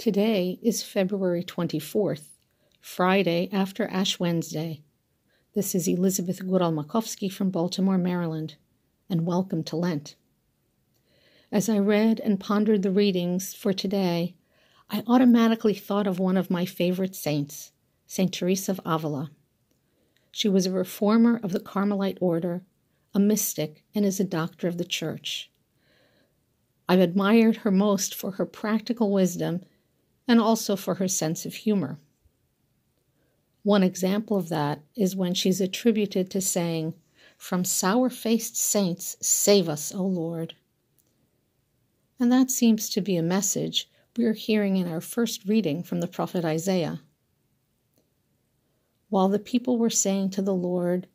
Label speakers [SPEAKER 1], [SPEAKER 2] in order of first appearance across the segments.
[SPEAKER 1] Today is February 24th, Friday after Ash Wednesday. This is Elizabeth Goral-Makowski from Baltimore, Maryland, and welcome to Lent. As I read and pondered the readings for today, I automatically thought of one of my favorite saints, St. Teresa of Avila. She was a reformer of the Carmelite order, a mystic, and is a doctor of the Church. I've admired her most for her practical wisdom and also for her sense of humor. One example of that is when she's attributed to saying, From sour faced saints, save us, O Lord. And that seems to be a message we're hearing in our first reading from the prophet Isaiah. While the people were saying to the Lord,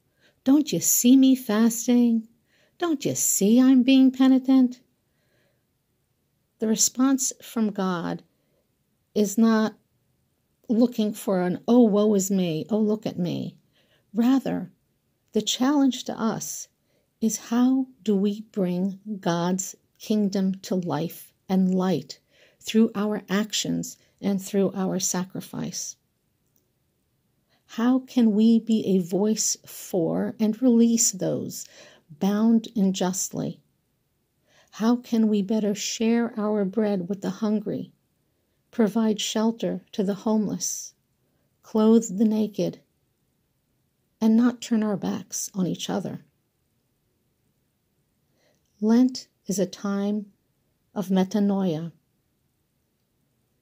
[SPEAKER 1] Don't you see me fasting? Don't you see I'm being penitent? The response from God is not looking for an, oh, woe is me, oh, look at me. Rather, the challenge to us is how do we bring God's kingdom to life and light through our actions and through our sacrifice? How can we be a voice for and release those bound unjustly how can we better share our bread with the hungry, provide shelter to the homeless, clothe the naked, and not turn our backs on each other? Lent is a time of metanoia,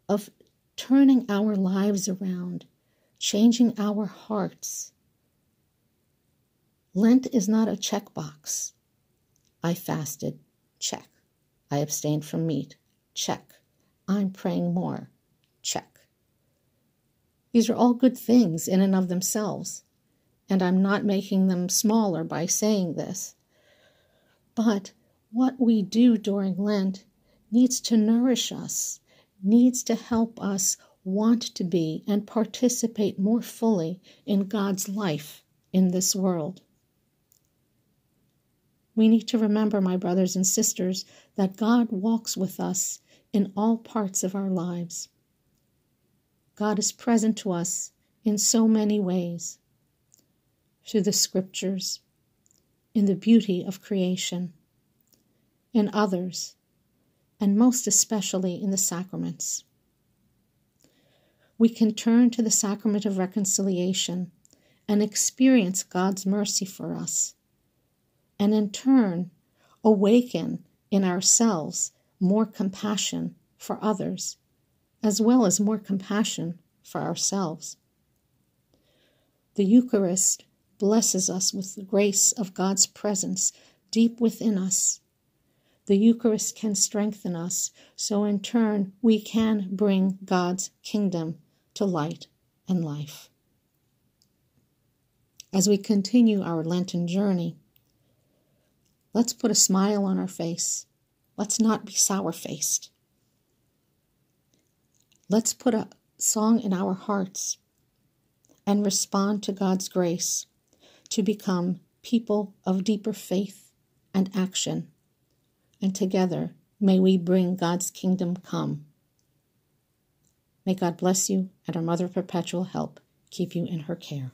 [SPEAKER 1] of turning our lives around, changing our hearts. Lent is not a checkbox. I fasted. Check. I abstained from meat. Check. I'm praying more. Check. These are all good things in and of themselves, and I'm not making them smaller by saying this. But what we do during Lent needs to nourish us, needs to help us want to be and participate more fully in God's life in this world. We need to remember, my brothers and sisters, that God walks with us in all parts of our lives. God is present to us in so many ways through the scriptures, in the beauty of creation, in others, and most especially in the sacraments. We can turn to the sacrament of reconciliation and experience God's mercy for us and in turn awaken in ourselves more compassion for others, as well as more compassion for ourselves. The Eucharist blesses us with the grace of God's presence deep within us. The Eucharist can strengthen us, so in turn we can bring God's kingdom to light and life. As we continue our Lenten journey, Let's put a smile on our face. Let's not be sour faced. Let's put a song in our hearts and respond to God's grace to become people of deeper faith and action. And together, may we bring God's kingdom come. May God bless you and our Mother Perpetual help keep you in her care.